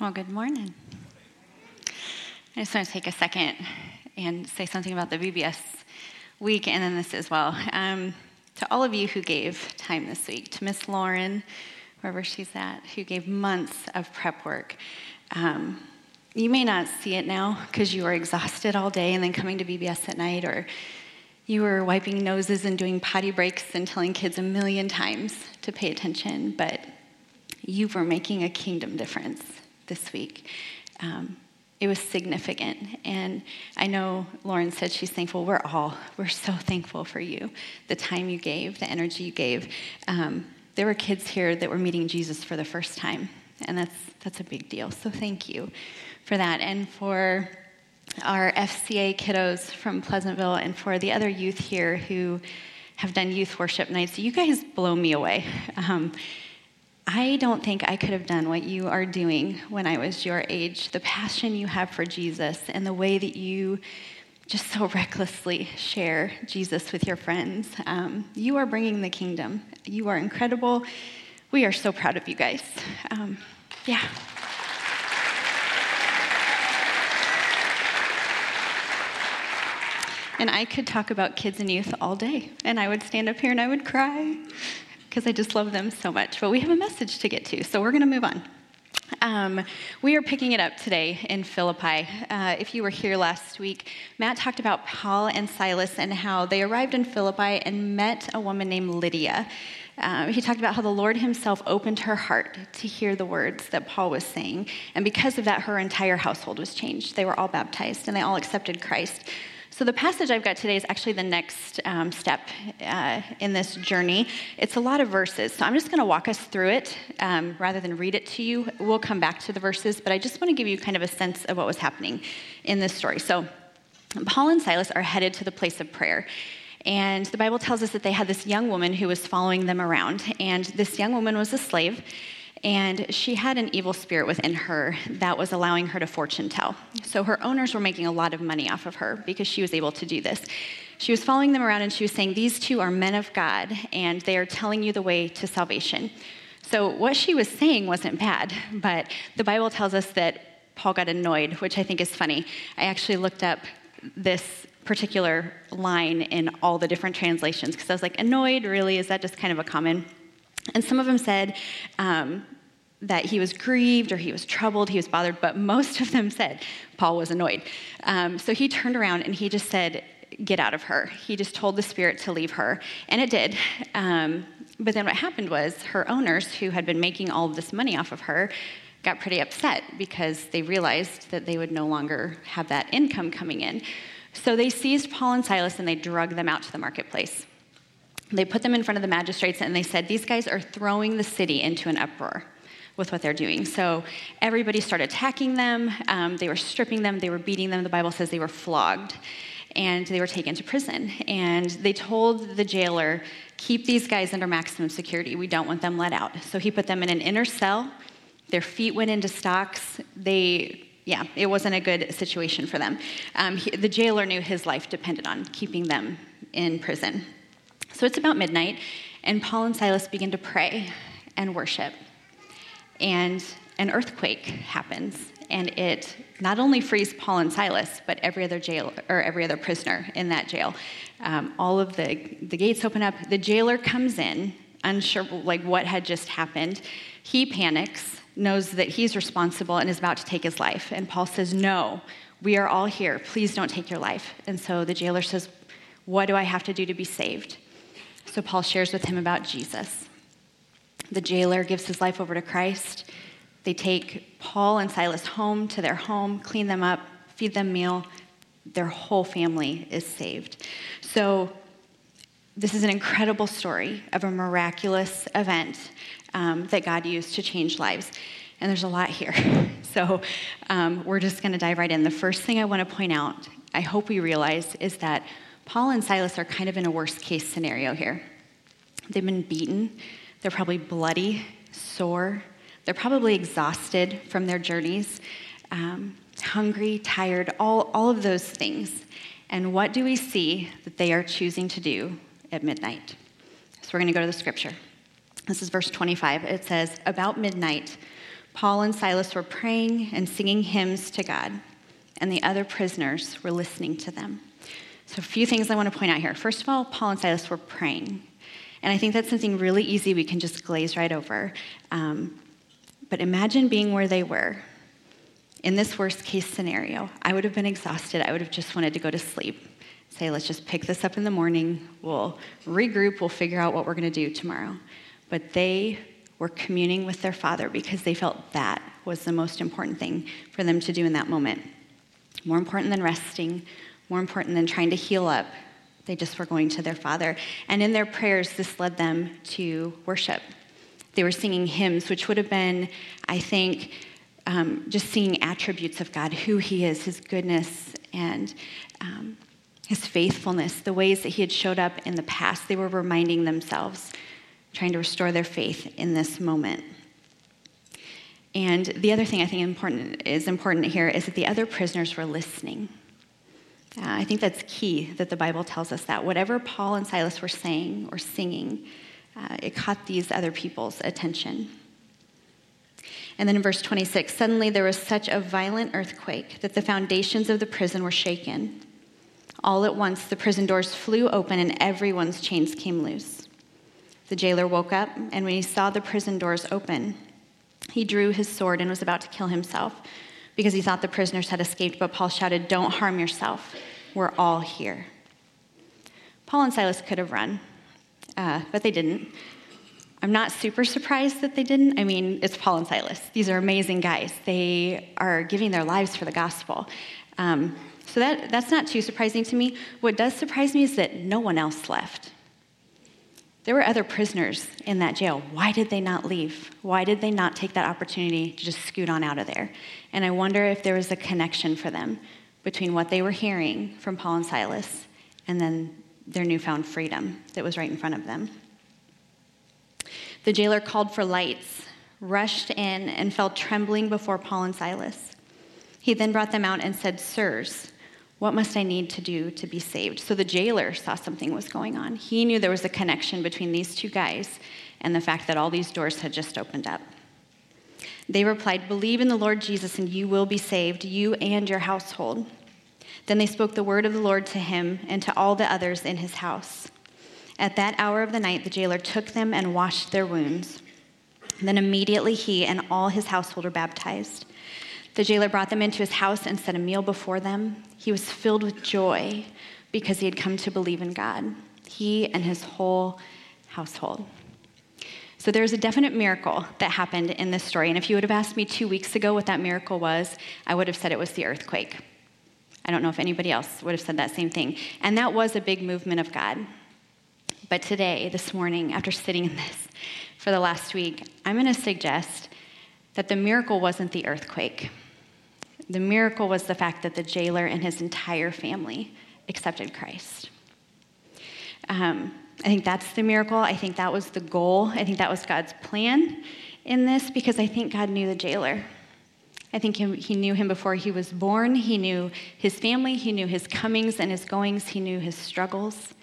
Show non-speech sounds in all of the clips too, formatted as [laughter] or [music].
Well, good morning. I just want to take a second and say something about the VBS week and then this as well. Um, to all of you who gave time this week, to Miss Lauren, wherever she's at, who gave months of prep work. Um, you may not see it now because you were exhausted all day and then coming to VBS at night, or you were wiping noses and doing potty breaks and telling kids a million times to pay attention, but you were making a kingdom difference this week. Um, it was significant. And I know Lauren said she's thankful. We're all, we're so thankful for you, the time you gave, the energy you gave. Um, there were kids here that were meeting Jesus for the first time, and that's, that's a big deal. So thank you for that. And for our FCA kiddos from Pleasantville and for the other youth here who have done youth worship nights, you guys blow me away. Um, I don't think I could have done what you are doing when I was your age. The passion you have for Jesus and the way that you just so recklessly share Jesus with your friends. Um, you are bringing the kingdom. You are incredible. We are so proud of you guys. Um, yeah. And I could talk about kids and youth all day, and I would stand up here and I would cry because I just love them so much. But we have a message to get to, so we're going to move on. Um, we are picking it up today in Philippi. Uh, if you were here last week, Matt talked about Paul and Silas and how they arrived in Philippi and met a woman named Lydia. Uh, he talked about how the Lord Himself opened her heart to hear the words that Paul was saying. And because of that, her entire household was changed. They were all baptized and they all accepted Christ. So, the passage I've got today is actually the next um, step uh, in this journey. It's a lot of verses. So, I'm just going to walk us through it um, rather than read it to you. We'll come back to the verses, but I just want to give you kind of a sense of what was happening in this story. So, Paul and Silas are headed to the place of prayer. And the Bible tells us that they had this young woman who was following them around. And this young woman was a slave. And she had an evil spirit within her that was allowing her to fortune tell. So her owners were making a lot of money off of her because she was able to do this. She was following them around and she was saying, These two are men of God and they are telling you the way to salvation. So what she was saying wasn't bad, but the Bible tells us that Paul got annoyed, which I think is funny. I actually looked up this particular line in all the different translations because I was like, annoyed, really? Is that just kind of a common? And some of them said um, that he was grieved or he was troubled, he was bothered, but most of them said Paul was annoyed. Um, so he turned around and he just said, Get out of her. He just told the spirit to leave her, and it did. Um, but then what happened was her owners, who had been making all of this money off of her, got pretty upset because they realized that they would no longer have that income coming in. So they seized Paul and Silas and they dragged them out to the marketplace. They put them in front of the magistrates and they said, These guys are throwing the city into an uproar with what they're doing. So everybody started attacking them. Um, they were stripping them. They were beating them. The Bible says they were flogged. And they were taken to prison. And they told the jailer, Keep these guys under maximum security. We don't want them let out. So he put them in an inner cell. Their feet went into stocks. They yeah, it wasn't a good situation for them. Um, he, the jailer knew his life depended on keeping them in prison. So it's about midnight, and Paul and Silas begin to pray and worship. And an earthquake happens, and it not only frees Paul and Silas, but every other jail or every other prisoner in that jail. Um, all of the, the gates open up. The jailer comes in, unsure like what had just happened. He panics, knows that he's responsible, and is about to take his life. And Paul says, No, we are all here. Please don't take your life. And so the jailer says, What do I have to do to be saved? So Paul shares with him about Jesus. The jailer gives his life over to Christ. They take Paul and Silas home to their home, clean them up, feed them meal. Their whole family is saved. So, this is an incredible story of a miraculous event um, that God used to change lives. And there's a lot here. [laughs] So, um, we're just going to dive right in. The first thing I want to point out, I hope we realize, is that Paul and Silas are kind of in a worst case scenario here. They've been beaten, they're probably bloody, sore, they're probably exhausted from their journeys, um, hungry, tired, all, all of those things. And what do we see that they are choosing to do at midnight? So we're going to go to the scripture. This is verse 25. It says, About midnight, Paul and Silas were praying and singing hymns to God, and the other prisoners were listening to them. So, a few things I want to point out here. First of all, Paul and Silas were praying. And I think that's something really easy we can just glaze right over. Um, but imagine being where they were. In this worst case scenario, I would have been exhausted. I would have just wanted to go to sleep. Say, let's just pick this up in the morning. We'll regroup. We'll figure out what we're going to do tomorrow. But they were communing with their father because they felt that was the most important thing for them to do in that moment. More important than resting, more important than trying to heal up. They just were going to their Father. And in their prayers, this led them to worship. They were singing hymns, which would have been, I think, um, just seeing attributes of God, who He is, His goodness, and um, His faithfulness, the ways that He had showed up in the past. They were reminding themselves, trying to restore their faith in this moment. And the other thing I think important, is important here is that the other prisoners were listening. Uh, I think that's key that the Bible tells us that. Whatever Paul and Silas were saying or singing, uh, it caught these other people's attention. And then in verse 26, suddenly there was such a violent earthquake that the foundations of the prison were shaken. All at once, the prison doors flew open and everyone's chains came loose. The jailer woke up, and when he saw the prison doors open, he drew his sword and was about to kill himself because he thought the prisoners had escaped, but Paul shouted, Don't harm yourself. We're all here. Paul and Silas could have run, uh, but they didn't. I'm not super surprised that they didn't. I mean, it's Paul and Silas. These are amazing guys. They are giving their lives for the gospel. Um, so that, that's not too surprising to me. What does surprise me is that no one else left. There were other prisoners in that jail. Why did they not leave? Why did they not take that opportunity to just scoot on out of there? And I wonder if there was a connection for them between what they were hearing from Paul and Silas and then their newfound freedom that was right in front of them. The jailer called for lights, rushed in, and fell trembling before Paul and Silas. He then brought them out and said, Sirs, what must I need to do to be saved? So the jailer saw something was going on. He knew there was a connection between these two guys and the fact that all these doors had just opened up. They replied, Believe in the Lord Jesus, and you will be saved, you and your household. Then they spoke the word of the Lord to him and to all the others in his house. At that hour of the night, the jailer took them and washed their wounds. Then immediately he and all his household were baptized. The jailer brought them into his house and set a meal before them. He was filled with joy because he had come to believe in God, he and his whole household. So there's a definite miracle that happened in this story. And if you would have asked me two weeks ago what that miracle was, I would have said it was the earthquake. I don't know if anybody else would have said that same thing. And that was a big movement of God. But today, this morning, after sitting in this for the last week, I'm going to suggest that the miracle wasn't the earthquake. The miracle was the fact that the jailer and his entire family accepted Christ. Um, I think that's the miracle. I think that was the goal. I think that was God's plan in this because I think God knew the jailer. I think he knew him before he was born. He knew his family. He knew his comings and his goings. He knew his struggles,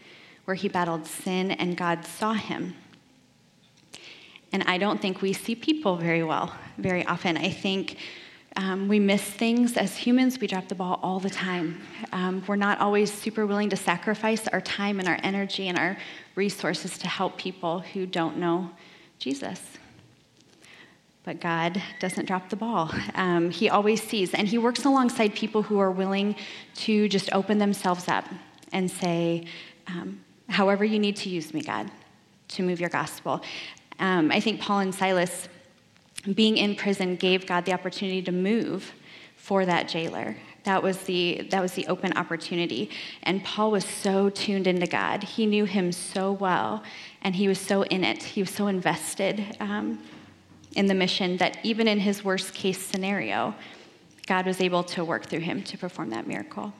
where he battled sin, and God saw him. And I don't think we see people very well, very often. I think um, we miss things as humans. We drop the ball all the time. Um, we're not always super willing to sacrifice our time and our energy and our resources to help people who don't know Jesus. But God doesn't drop the ball. Um, he always sees, and He works alongside people who are willing to just open themselves up and say, um, however you need to use me, God, to move your gospel. Um, I think Paul and Silas being in prison gave God the opportunity to move for that jailer. That was the that was the open opportunity. And Paul was so tuned into God. He knew him so well, and he was so in it. He was so invested um, in the mission that even in his worst case scenario, God was able to work through him to perform that miracle.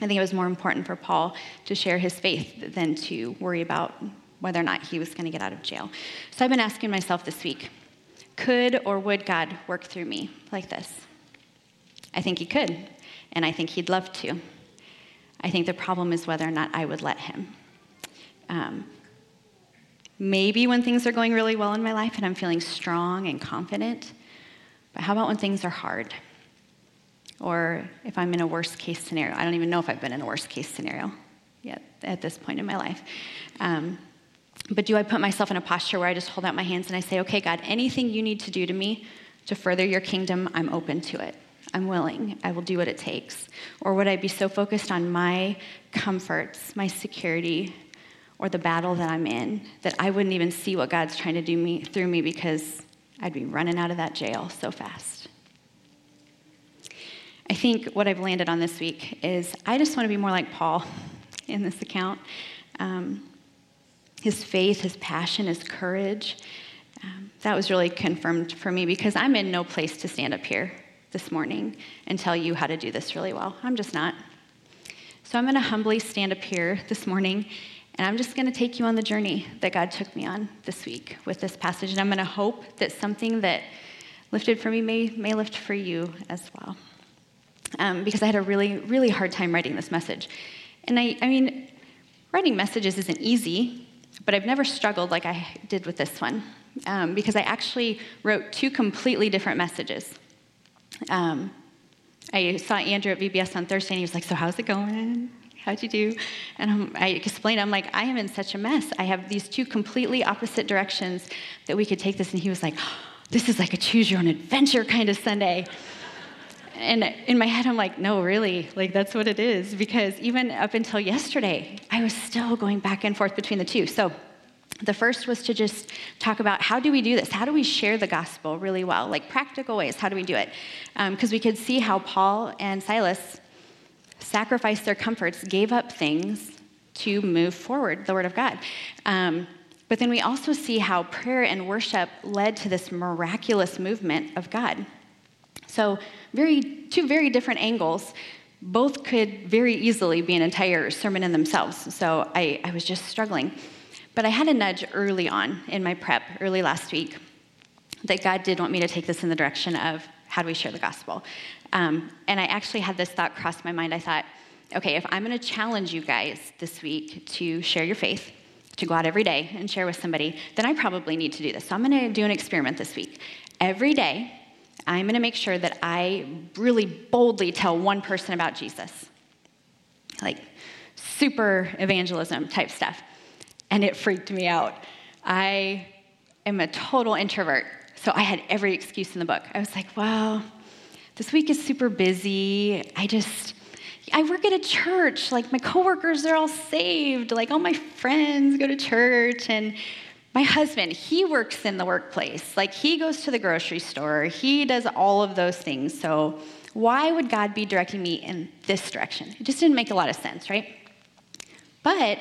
I think it was more important for Paul to share his faith than to worry about whether or not he was going to get out of jail. So I've been asking myself this week could or would God work through me like this? I think He could, and I think He'd love to. I think the problem is whether or not I would let Him. Um, maybe when things are going really well in my life and I'm feeling strong and confident, But how about when things are hard? Or if I'm in a worst case scenario? I don't even know if I've been in a worst case scenario yet at this point in my life. Um, but do I put myself in a posture where I just hold out my hands and I say, okay, God, anything you need to do to me to further your kingdom, I'm open to it. I'm willing. I will do what it takes. Or would I be so focused on my comforts, my security, or the battle that I'm in that I wouldn't even see what God's trying to do me through me because I'd be running out of that jail so fast. I think what I've landed on this week is I just want to be more like Paul in this account. Um, his faith, his passion, his courage. Um, that was really confirmed for me because I'm in no place to stand up here this morning and tell you how to do this really well. I'm just not. So I'm going to humbly stand up here this morning and I'm just going to take you on the journey that God took me on this week with this passage. And I'm going to hope that something that lifted for me may, may lift for you as well. Um, because I had a really, really hard time writing this message. And I, I mean, writing messages isn't easy, but I've never struggled like I did with this one um, because I actually wrote two completely different messages. Um, I saw Andrew at VBS on Thursday, and he was like, So, how's it going? How'd you do? And I'm, I explained, I'm like, I am in such a mess. I have these two completely opposite directions that we could take this. And he was like, This is like a choose your own adventure kind of Sunday. And in my head, I'm like, no, really, like that's what it is. Because even up until yesterday, I was still going back and forth between the two. So the first was to just talk about how do we do this? How do we share the gospel really well? Like practical ways, how do we do it? Because um, we could see how Paul and Silas sacrificed their comforts, gave up things to move forward the word of God. Um, but then we also see how prayer and worship led to this miraculous movement of God. So, very, two very different angles. Both could very easily be an entire sermon in themselves. So, I, I was just struggling. But I had a nudge early on in my prep, early last week, that God did want me to take this in the direction of how do we share the gospel. Um, and I actually had this thought cross my mind. I thought, okay, if I'm going to challenge you guys this week to share your faith, to go out every day and share with somebody, then I probably need to do this. So I'm going to do an experiment this week. Every day, I'm going to make sure that I really boldly tell one person about Jesus. Like super evangelism type stuff. And it freaked me out. I am a total introvert, so I had every excuse in the book. I was like, well, this week is super busy. I just, I work at a church. Like, my coworkers are all saved. Like, all my friends go to church. And my husband, he works in the workplace. Like, he goes to the grocery store, he does all of those things. So, why would God be directing me in this direction? It just didn't make a lot of sense, right? But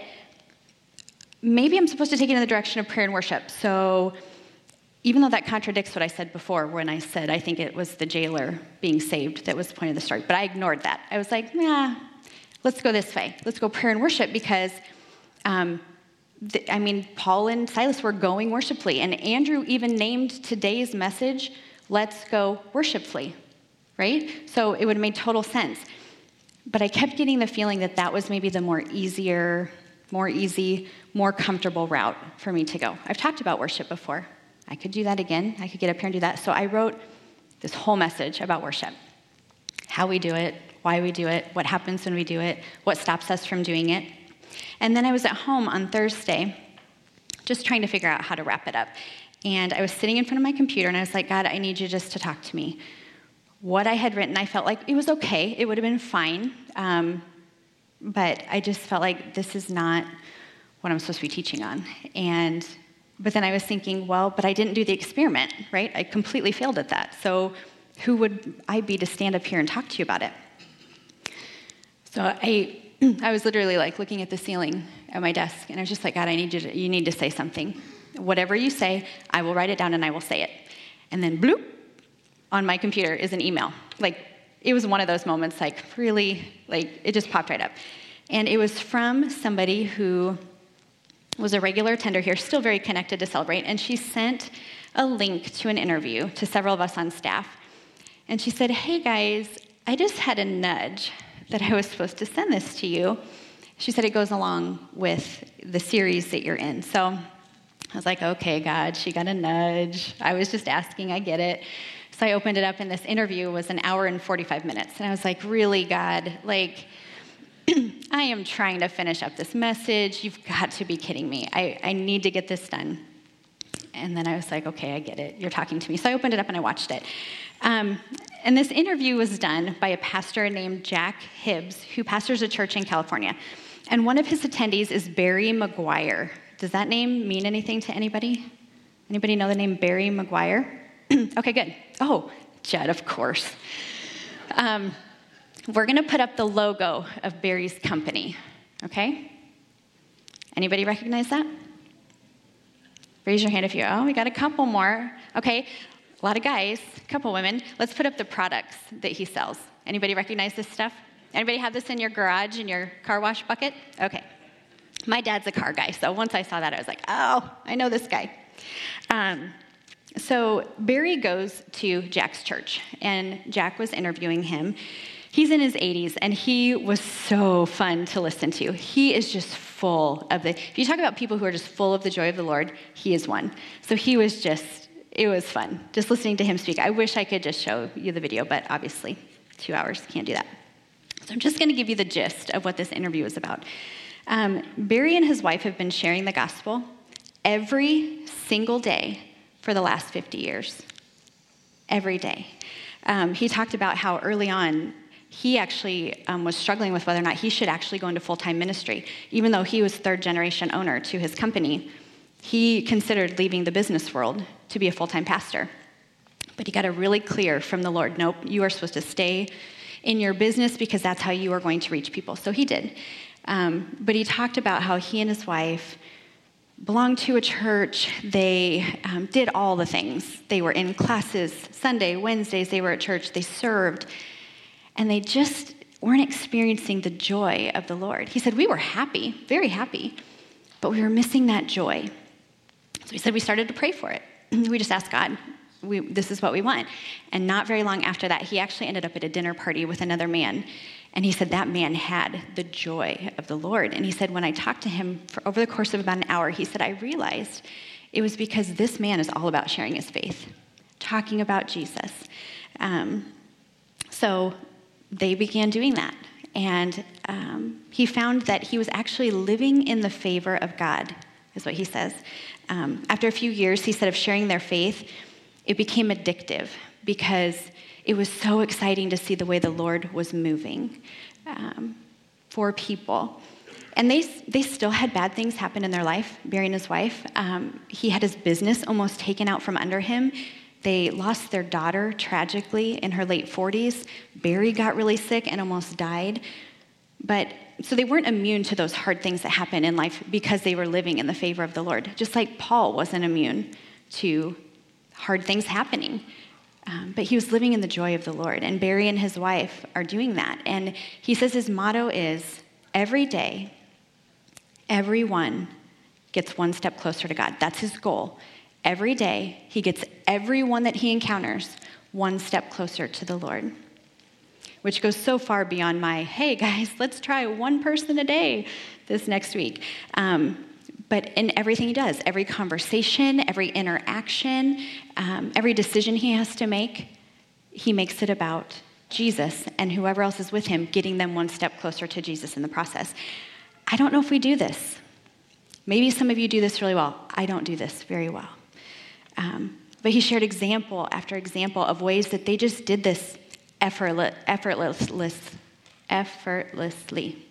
maybe I'm supposed to take it in the direction of prayer and worship. So, even though that contradicts what I said before when I said I think it was the jailer being saved that was the point of the story, but I ignored that. I was like, nah, let's go this way. Let's go prayer and worship because um, I mean, Paul and Silas were going worshipfully, and Andrew even named today's message, Let's Go Worshipfully, right? So it would have made total sense. But I kept getting the feeling that that was maybe the more easier, more easy, more comfortable route for me to go. I've talked about worship before. I could do that again. I could get up here and do that. So I wrote this whole message about worship how we do it, why we do it, what happens when we do it, what stops us from doing it. And then I was at home on Thursday just trying to figure out how to wrap it up. And I was sitting in front of my computer and I was like, God, I need you just to talk to me. What I had written, I felt like it was okay, it would have been fine. Um, but I just felt like this is not what I'm supposed to be teaching on. And but then I was thinking, well, but I didn't do the experiment, right? I completely failed at that. So who would I be to stand up here and talk to you about it? So I [clears throat] I was literally like looking at the ceiling at my desk, and I was just like, God, I need you to, you need to say something. Whatever you say, I will write it down and I will say it. And then bloop, on my computer is an email. Like, it was one of those moments, like, really, like, it just popped right up. And it was from somebody who was a regular attender here, still very connected to Celebrate, and she sent a link to an interview to several of us on staff. And she said, Hey guys, I just had a nudge that I was supposed to send this to you. She said it goes along with the series that you're in. So I was like, okay, God, she got a nudge. I was just asking, I get it. So I opened it up, and this interview was an hour and 45 minutes. And I was like, really, God? Like, [clears throat] I am trying to finish up this message. You've got to be kidding me. I, I need to get this done. And then I was like, okay, I get it. You're talking to me. So I opened it up and I watched it. Um, and this interview was done by a pastor named Jack Hibbs, who pastors a church in California. And one of his attendees is Barry Meguiar. Does that name mean anything to anybody? Anybody know the name Barry Meguiar? [clears throat] okay, good. Oh, Jed, of course. Um, we're going to put up the logo of Barry's company, okay? Anybody recognize that? Raise your hand if you, oh, we got a couple more. Okay, a lot of guys, a couple women. Let's put up the products that he sells. Anybody recognize this stuff? Anybody have this in your garage, in your car wash bucket? Okay. My dad's a car guy, so once I saw that, I was like, oh, I know this guy. Um, so Barry goes to Jack's church, and Jack was interviewing him. He's in his 80s, and he was so fun to listen to. He is just full of the, if you talk about people who are just full of the joy of the Lord, he is one. So he was just, it was fun just listening to him speak. I wish I could just show you the video, but obviously, two hours, can't do that. So I'm just going to give you the gist of what this interview is about. Um, Barry and his wife have been sharing the gospel every single day for the last 50 years. Every day. Um, he talked about how early on he actually um, was struggling with whether or not he should actually go into full time ministry. Even though he was third generation owner to his company, he considered leaving the business world to be a full time pastor. But he got a really clear from the Lord nope, you are supposed to stay in your business because that's how you are going to reach people. So he did. Um, but he talked about how he and his wife belonged to a church. They um, did all the things. They were in classes Sunday, Wednesdays, they were at church, they served, and they just weren't experiencing the joy of the Lord. He said, We were happy, very happy, but we were missing that joy. So he said, We started to pray for it. We just asked God, we, this is what we want. And not very long after that, he actually ended up at a dinner party with another man. And he said that man had the joy of the Lord. And he said, when I talked to him for over the course of about an hour, he said, I realized it was because this man is all about sharing his faith, talking about Jesus. Um, so they began doing that. And um, he found that he was actually living in the favor of God, is what he says. Um, after a few years, he said, of sharing their faith, it became addictive because it was so exciting to see the way the Lord was moving um, for people. And they, they still had bad things happen in their life, Barry and his wife. Um, he had his business almost taken out from under him. They lost their daughter tragically in her late 40s. Barry got really sick and almost died. But so they weren't immune to those hard things that happen in life because they were living in the favor of the Lord, just like Paul wasn't immune to hard things happening. Um, but he was living in the joy of the Lord. And Barry and his wife are doing that. And he says his motto is every day, everyone gets one step closer to God. That's his goal. Every day, he gets everyone that he encounters one step closer to the Lord, which goes so far beyond my, hey guys, let's try one person a day this next week. Um, but in everything he does, every conversation, every interaction, um, every decision he has to make, he makes it about Jesus and whoever else is with him, getting them one step closer to Jesus in the process. I don't know if we do this. Maybe some of you do this really well. I don't do this very well. Um, but he shared example after example of ways that they just did this effortless, effortless, effortlessly.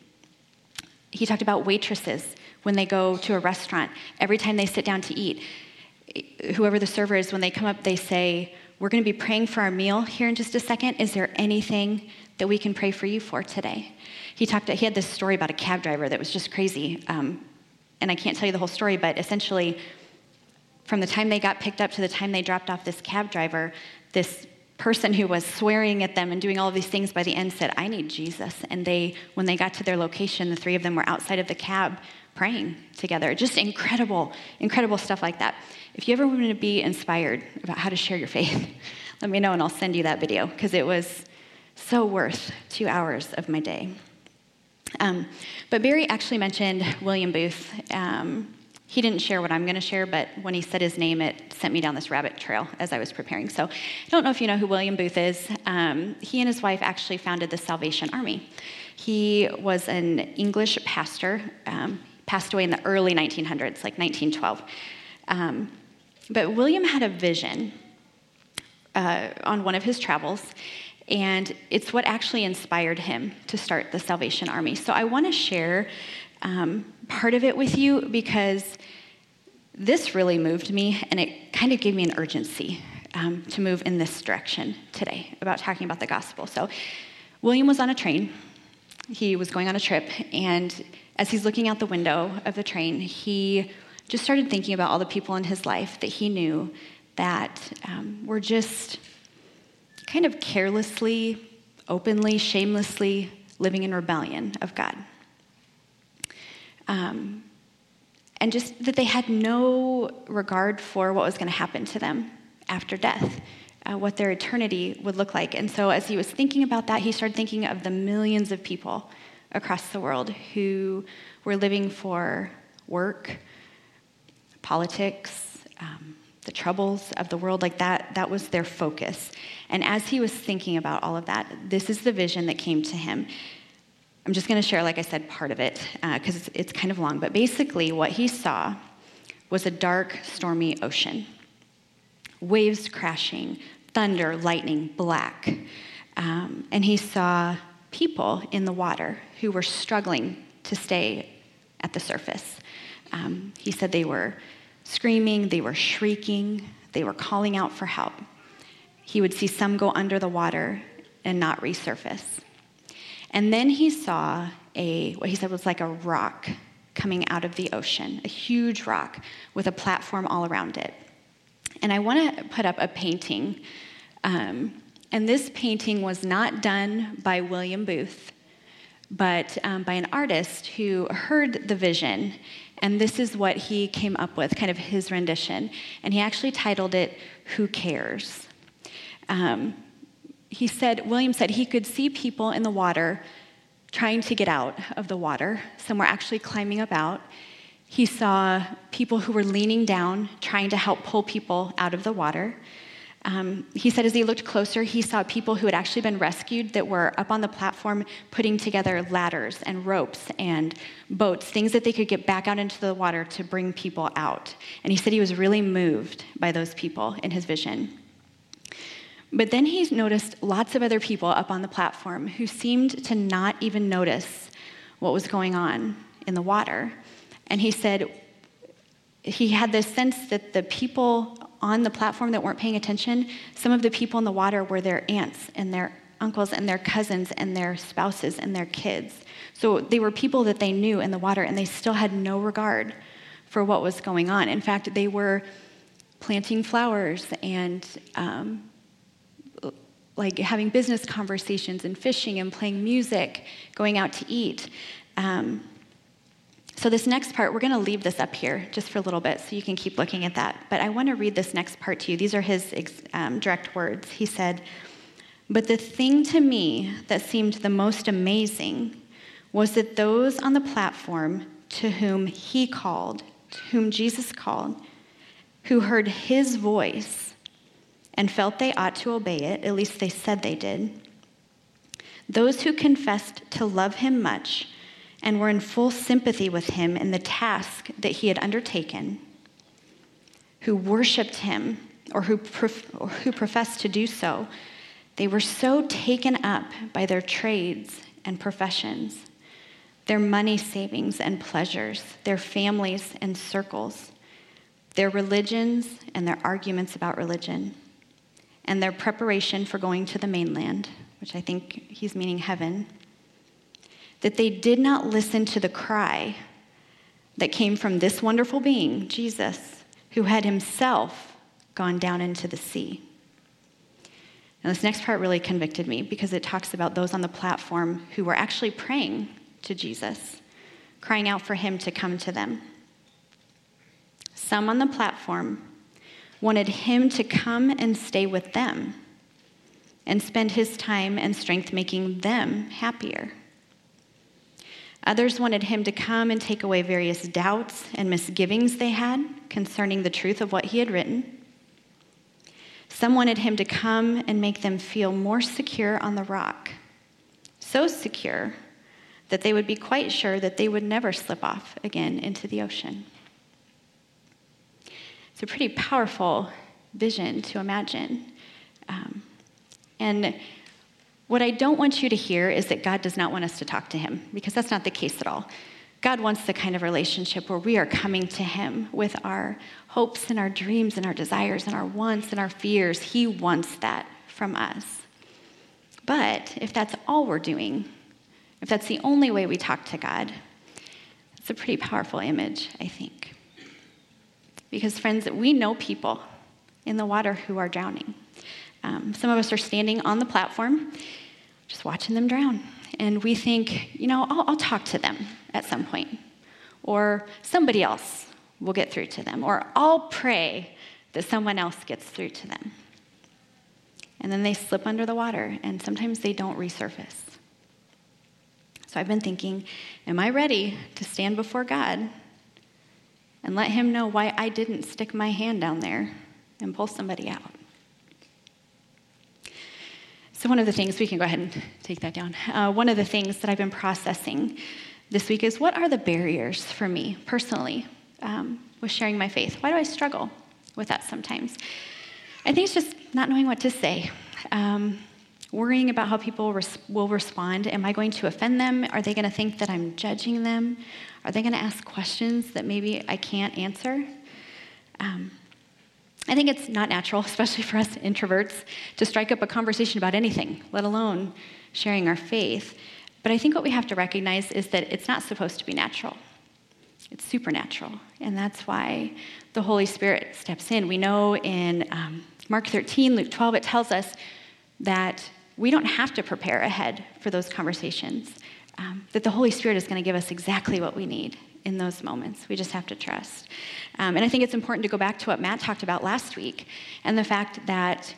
He talked about waitresses when they go to a restaurant, every time they sit down to eat. Whoever the server is, when they come up, they say, We're going to be praying for our meal here in just a second. Is there anything that we can pray for you for today? He talked. He had this story about a cab driver that was just crazy, um, and I can't tell you the whole story, but essentially, from the time they got picked up to the time they dropped off this cab driver, this person who was swearing at them and doing all these things by the end said, I need Jesus. And they, when they got to their location, the three of them were outside of the cab praying together. Just incredible, incredible stuff like that. If you ever want to be inspired about how to share your faith, [laughs] let me know and I'll send you that video because it was so worth two hours of my day. Um, but Barry actually mentioned William Booth. Um, he didn't share what I'm going to share, but when he said his name, it sent me down this rabbit trail as I was preparing. So I don't know if you know who William Booth is. Um, he and his wife actually founded the Salvation Army. He was an English pastor, um, passed away in the early 1900s, like 1912. Um, but William had a vision uh, on one of his travels, and it's what actually inspired him to start the Salvation Army. So I want to share um, part of it with you because this really moved me and it kind of gave me an urgency um, to move in this direction today about talking about the gospel. So, William was on a train. He was going on a trip, and as he's looking out the window of the train, he just started thinking about all the people in his life that he knew that um, were just kind of carelessly, openly, shamelessly living in rebellion of God. Um, and just that they had no regard for what was going to happen to them after death, uh, what their eternity would look like. And so, as he was thinking about that, he started thinking of the millions of people across the world who were living for work, politics, um, the troubles of the world, like that, that was their focus. And as he was thinking about all of that, this is the vision that came to him. I'm just going to share, like I said, part of it because uh, it's, it's kind of long. But basically, what he saw was a dark, stormy ocean waves crashing, thunder, lightning, black. Um, and he saw people in the water who were struggling to stay at the surface. Um, he said they were screaming, they were shrieking, they were calling out for help. He would see some go under the water and not resurface. And then he saw a, what he said was like a rock coming out of the ocean, a huge rock with a platform all around it. And I want to put up a painting. Um, and this painting was not done by William Booth, but um, by an artist who heard the vision. And this is what he came up with, kind of his rendition. And he actually titled it, Who Cares? Um, he said, William said he could see people in the water trying to get out of the water. Some were actually climbing up out. He saw people who were leaning down, trying to help pull people out of the water. Um, he said as he looked closer, he saw people who had actually been rescued that were up on the platform putting together ladders and ropes and boats, things that they could get back out into the water to bring people out. And he said he was really moved by those people in his vision. But then he noticed lots of other people up on the platform who seemed to not even notice what was going on in the water. And he said he had this sense that the people on the platform that weren't paying attention, some of the people in the water were their aunts and their uncles and their cousins and their spouses and their kids. So they were people that they knew in the water and they still had no regard for what was going on. In fact, they were planting flowers and um, like having business conversations and fishing and playing music, going out to eat. Um, so, this next part, we're going to leave this up here just for a little bit so you can keep looking at that. But I want to read this next part to you. These are his um, direct words. He said, But the thing to me that seemed the most amazing was that those on the platform to whom he called, to whom Jesus called, who heard his voice, and felt they ought to obey it, at least they said they did. Those who confessed to love him much and were in full sympathy with him in the task that he had undertaken, who worshiped him or who, prof- or who professed to do so, they were so taken up by their trades and professions, their money savings and pleasures, their families and circles, their religions and their arguments about religion and their preparation for going to the mainland, which I think he's meaning heaven, that they did not listen to the cry that came from this wonderful being, Jesus, who had himself gone down into the sea. Now, this next part really convicted me because it talks about those on the platform who were actually praying to Jesus, crying out for him to come to them. Some on the platform wanted him to come and stay with them and spend his time and strength making them happier. Others wanted him to come and take away various doubts and misgivings they had concerning the truth of what he had written. Some wanted him to come and make them feel more secure on the rock, so secure that they would be quite sure that they would never slip off again into the ocean. It's a pretty powerful vision to imagine. Um, and what I don't want you to hear is that God does not want us to talk to him, because that's not the case at all. God wants the kind of relationship where we are coming to him with our hopes and our dreams and our desires and our wants and our fears. He wants that from us. But if that's all we're doing, if that's the only way we talk to God, it's a pretty powerful image, I think. Because, friends, we know people in the water who are drowning. Um, some of us are standing on the platform, just watching them drown. And we think, you know, I'll, I'll talk to them at some point. Or somebody else will get through to them. Or I'll pray that someone else gets through to them. And then they slip under the water, and sometimes they don't resurface. So I've been thinking, am I ready to stand before God and let Him know why I didn't stick my hand down there and pull somebody out? So, one of the things, we can go ahead and take that down. Uh, one of the things that I've been processing this week is what are the barriers for me personally um, with sharing my faith? Why do I struggle with that sometimes? I think it's just not knowing what to say. Um, worrying about how people res- will respond. Am I going to offend them? Are they going to think that I'm judging them? Are they going to ask questions that maybe I can't answer? Um, I think it's not natural, [laughs] especially for us introverts, to strike up a conversation about anything, let alone sharing our faith. But I think what we have to recognize is that it's not supposed to be natural. It's supernatural. And that's why the Holy Spirit steps in. We know in um, Mark 13, Luke 12, it tells us that we don't have to prepare ahead for those conversations, um, that the Holy Spirit is going to give us exactly what we need in those moments. We just have to trust. Um, and I think it's important to go back to what Matt talked about last week and the fact that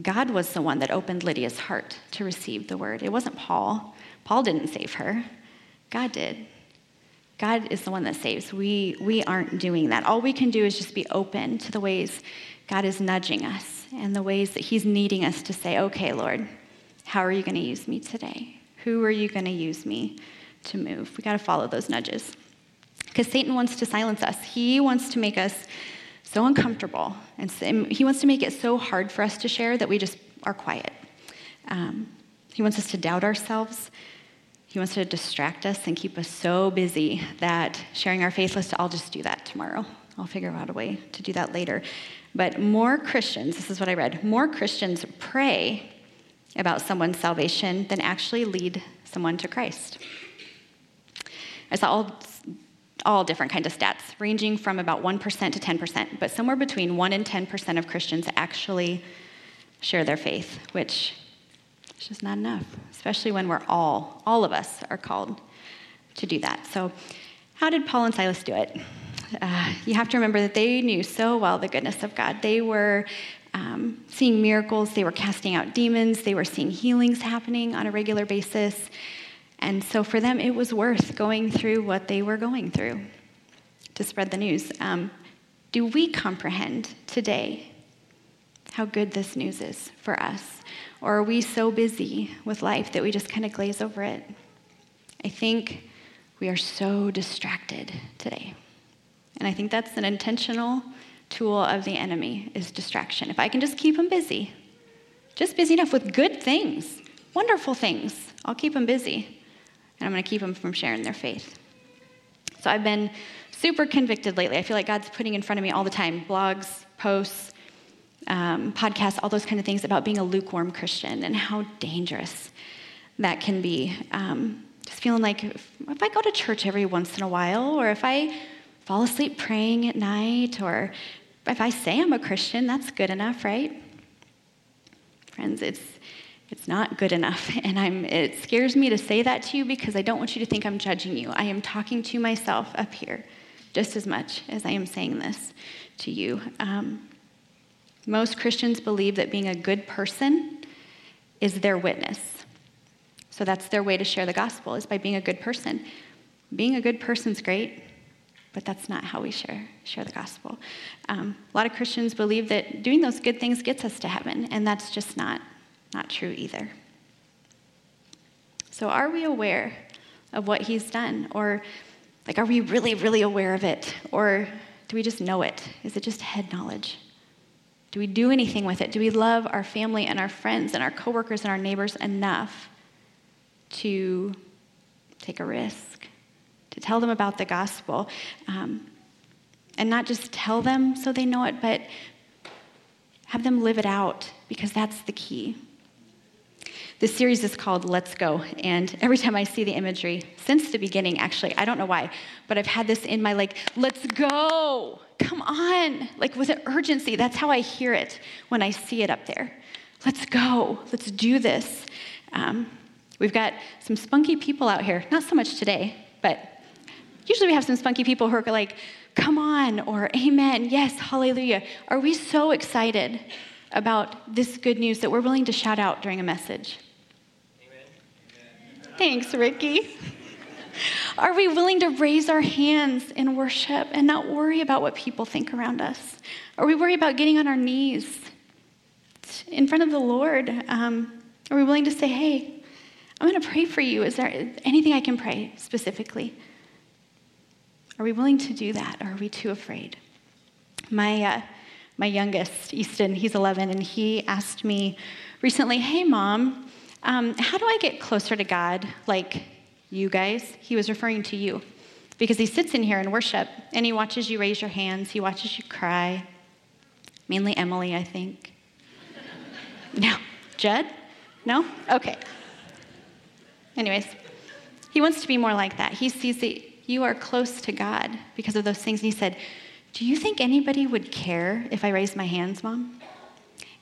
God was the one that opened Lydia's heart to receive the word. It wasn't Paul. Paul didn't save her, God did. God is the one that saves. We, we aren't doing that. All we can do is just be open to the ways God is nudging us and the ways that He's needing us to say, okay, Lord, how are you going to use me today? Who are you going to use me to move? We got to follow those nudges. Because Satan wants to silence us, he wants to make us so uncomfortable, and he wants to make it so hard for us to share that we just are quiet. Um, he wants us to doubt ourselves. He wants to distract us and keep us so busy that sharing our faith list, I'll just do that tomorrow. I'll figure out a way to do that later. But more Christians, this is what I read, more Christians pray about someone's salvation than actually lead someone to Christ. I saw all, all different kinds of stats, ranging from about 1% to 10%, but somewhere between 1 and 10% of Christians actually share their faith, which is just not enough, especially when we're all, all of us are called to do that. So, how did Paul and Silas do it? Uh, you have to remember that they knew so well the goodness of God. They were um, seeing miracles, they were casting out demons, they were seeing healings happening on a regular basis. And so for them, it was worth going through what they were going through to spread the news. Um, do we comprehend today how good this news is for us? Or are we so busy with life that we just kind of glaze over it? I think we are so distracted today. And I think that's an intentional tool of the enemy is distraction. If I can just keep them busy, just busy enough with good things, wonderful things, I'll keep them busy. And I'm going to keep them from sharing their faith. So I've been super convicted lately. I feel like God's putting in front of me all the time blogs, posts, um, podcasts, all those kind of things about being a lukewarm Christian and how dangerous that can be. Um, just feeling like if, if I go to church every once in a while, or if I fall asleep praying at night, or if I say I'm a Christian, that's good enough, right? Friends, it's it's not good enough. [laughs] And I'm, it scares me to say that to you because I don't want you to think I'm judging you. I am talking to myself up here just as much as I am saying this to you. Um, most Christians believe that being a good person is their witness. So that's their way to share the gospel is by being a good person. Being a good person's great, but that's not how we share, share the gospel. Um, a lot of Christians believe that doing those good things gets us to heaven, and that's just not, not true either. So, are we aware of what he's done? Or, like, are we really, really aware of it? Or do we just know it? Is it just head knowledge? Do we do anything with it? Do we love our family and our friends and our coworkers and our neighbors enough to take a risk, to tell them about the gospel? Um, and not just tell them so they know it, but have them live it out because that's the key. This series is called Let's Go, and every time I see the imagery, since the beginning, actually, I don't know why, but I've had this in my like, let's go, come on, like with an urgency. That's how I hear it when I see it up there. Let's go, let's do this. Um, we've got some spunky people out here, not so much today, but usually we have some spunky people who are like, come on, or amen, yes, hallelujah. Are we so excited about this good news that we're willing to shout out during a message? Thanks, Ricky. [laughs] Are we willing to raise our hands in worship and not worry about what people think around us? Are we worried about getting on our knees in front of the Lord? Um, are we willing to say, hey, I'm going to pray for you? Is there anything I can pray specifically? Are we willing to do that, or are we too afraid? My, uh, my youngest, Easton, he's 11, and he asked me recently, hey, mom, um, how do I get closer to God like you guys? He was referring to you because he sits in here in worship and he watches you raise your hands, he watches you cry. Mainly Emily, I think. [laughs] no. Judd? No? Okay. Anyways, he wants to be more like that. He sees that you are close to God because of those things. And he said, Do you think anybody would care if I raised my hands, Mom?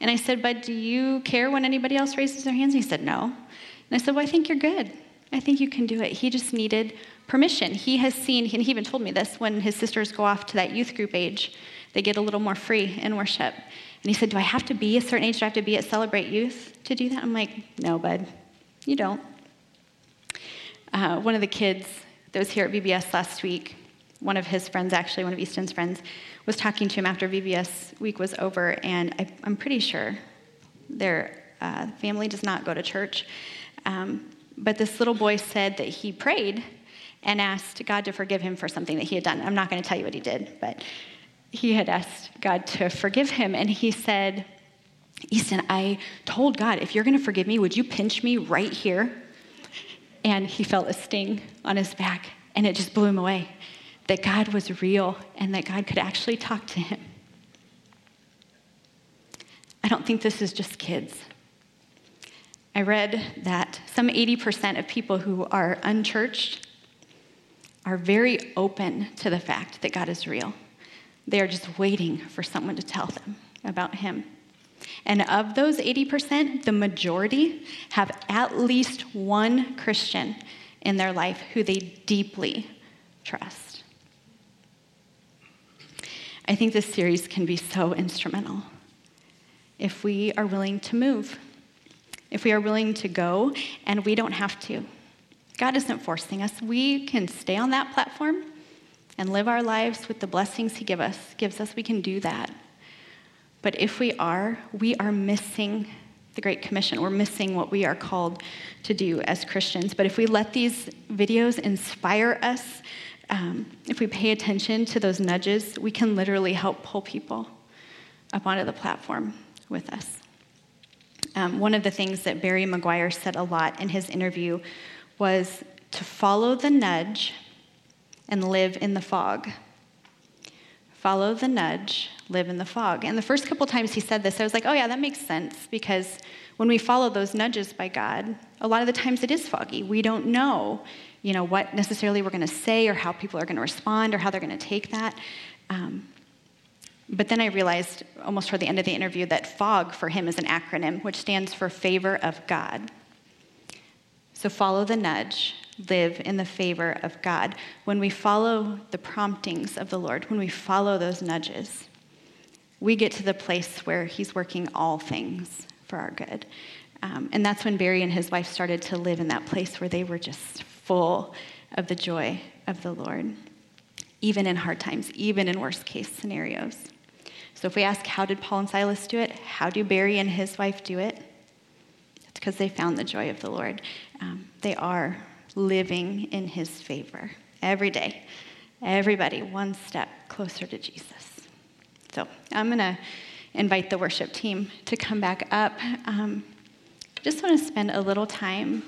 And I said, But do you care when anybody else raises their hands? And he said, No. And I said, Well, I think you're good. I think you can do it. He just needed permission. He has seen, and he even told me this when his sisters go off to that youth group age, they get a little more free in worship. And he said, Do I have to be a certain age? Do I have to be at Celebrate Youth to do that? I'm like, No, bud, you don't. Uh, one of the kids was here at VBS last week, one of his friends, actually, one of Easton's friends, was talking to him after VBS week was over, and I, am pretty sure their uh, family does not go to church. Um, but this little boy said that he prayed and asked God to forgive him for something that he had done. I'm not going to tell you what he did, but he had asked God to forgive him, and he said, Easton, I told God, if you're going to forgive me, would you pinch me right here? And he felt a sting on his back, and it just blew him away that God was real and that God could actually talk to him. I don't think this is just kids. I read that some 80% of people who are unchurched are very open to the fact that God is real. They are just waiting for someone to tell them about Him. And of those 80%, the majority have at least one Christian in their life who they deeply trust. I think this series can be so instrumental if we are willing to move, if we are willing to go, and we don't have to. God isn't forcing us. We can stay on that platform and live our lives with the blessings He give us, gives us. We can do that. But if we are, we are missing the Great Commission. We're missing what we are called to do as Christians. But if we let these videos inspire us um, if we pay attention to those nudges, we can literally help pull people up onto the platform with us. Um, one of the things that Barry Meguiar said a lot in his interview was to follow the nudge and live in the fog. Follow the nudge, live in the fog. And the first couple times he said this, I was like, oh, yeah, that makes sense because when we follow those nudges by God, a lot of the times it is foggy. We don't know you know, what necessarily we're going to say or how people are going to respond or how they're going to take that. Um, but then I realized almost toward the end of the interview that FOG for him is an acronym, which stands for Favor of God. So follow the nudge, live in the favor of God. When we follow the promptings of the Lord, when we follow those nudges, we get to the place where He's working all things for our good. Um, and that's when Barry and his wife started to live in that place where they were just full of the joy of the Lord, even in hard times, even in worst case scenarios. So if we ask, how did Paul and Silas do it? How do Barry and his wife do it? It's because they found the joy of the Lord. Um, they are living in his favor every day. Everybody one step closer to Jesus. So I'm going to invite the worship team to come back up. Um, just want to spend a little time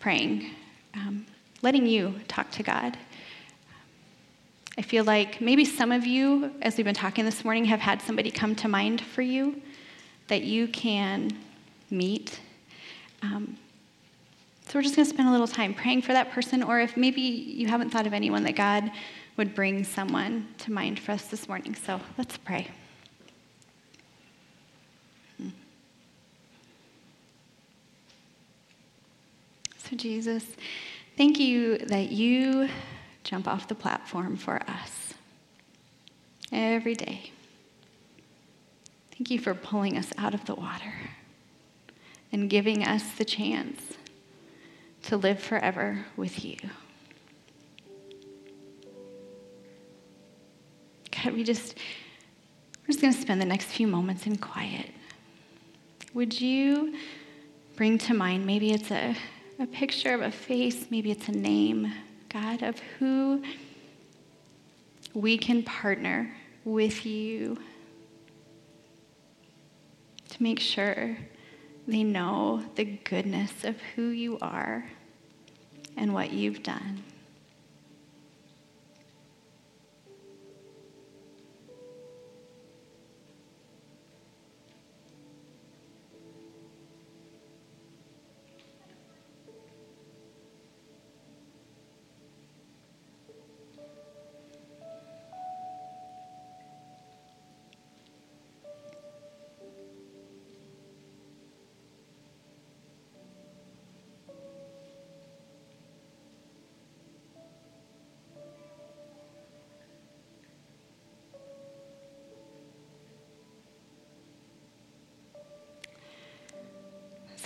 praying, um, letting you talk to God. I feel like maybe some of you, as we've been talking this morning, have had somebody come to mind for you that you can meet. Um, so we're just going to spend a little time praying for that person, or if maybe you haven't thought of anyone, that God would bring someone to mind for us this morning. So let's pray. Hmm. So, Jesus, thank you that you jump off the platform for us every day. Thank you for pulling us out of the water and giving us the chance to live forever with you. God, we just, we're just going to spend the next few moments in quiet. Would you bring to mind, maybe it's a, a picture of a face, maybe it's a name, God, of who we can partner with you to make sure they know the goodness of who you are and what you've done.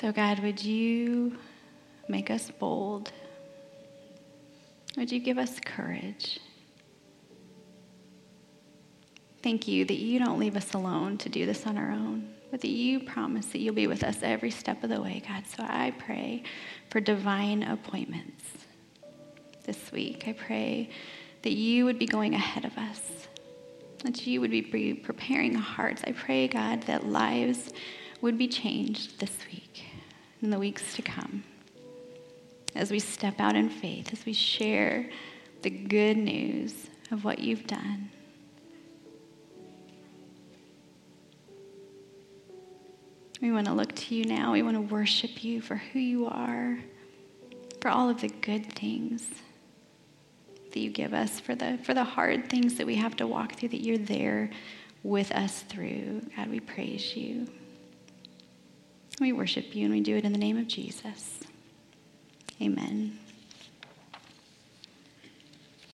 So, God, would you make us bold? Would you give us courage? Thank you that you don't leave us alone to do this on our own, but that you promise that you'll be with us every step of the way, God. So I pray for divine appointments this week. I pray that you would be going ahead of us, that you would be preparing hearts. I pray, God, that lives would be changed this week in the weeks to come as we step out in faith, as we share the good news of what you've done. We want to look to you now. We want to worship you for who you are, for all of the good things that you give us, for the, for the hard things that we have to walk through, that you're there with us through. God, we praise you. We worship you and we do it in the name of Jesus. Amen.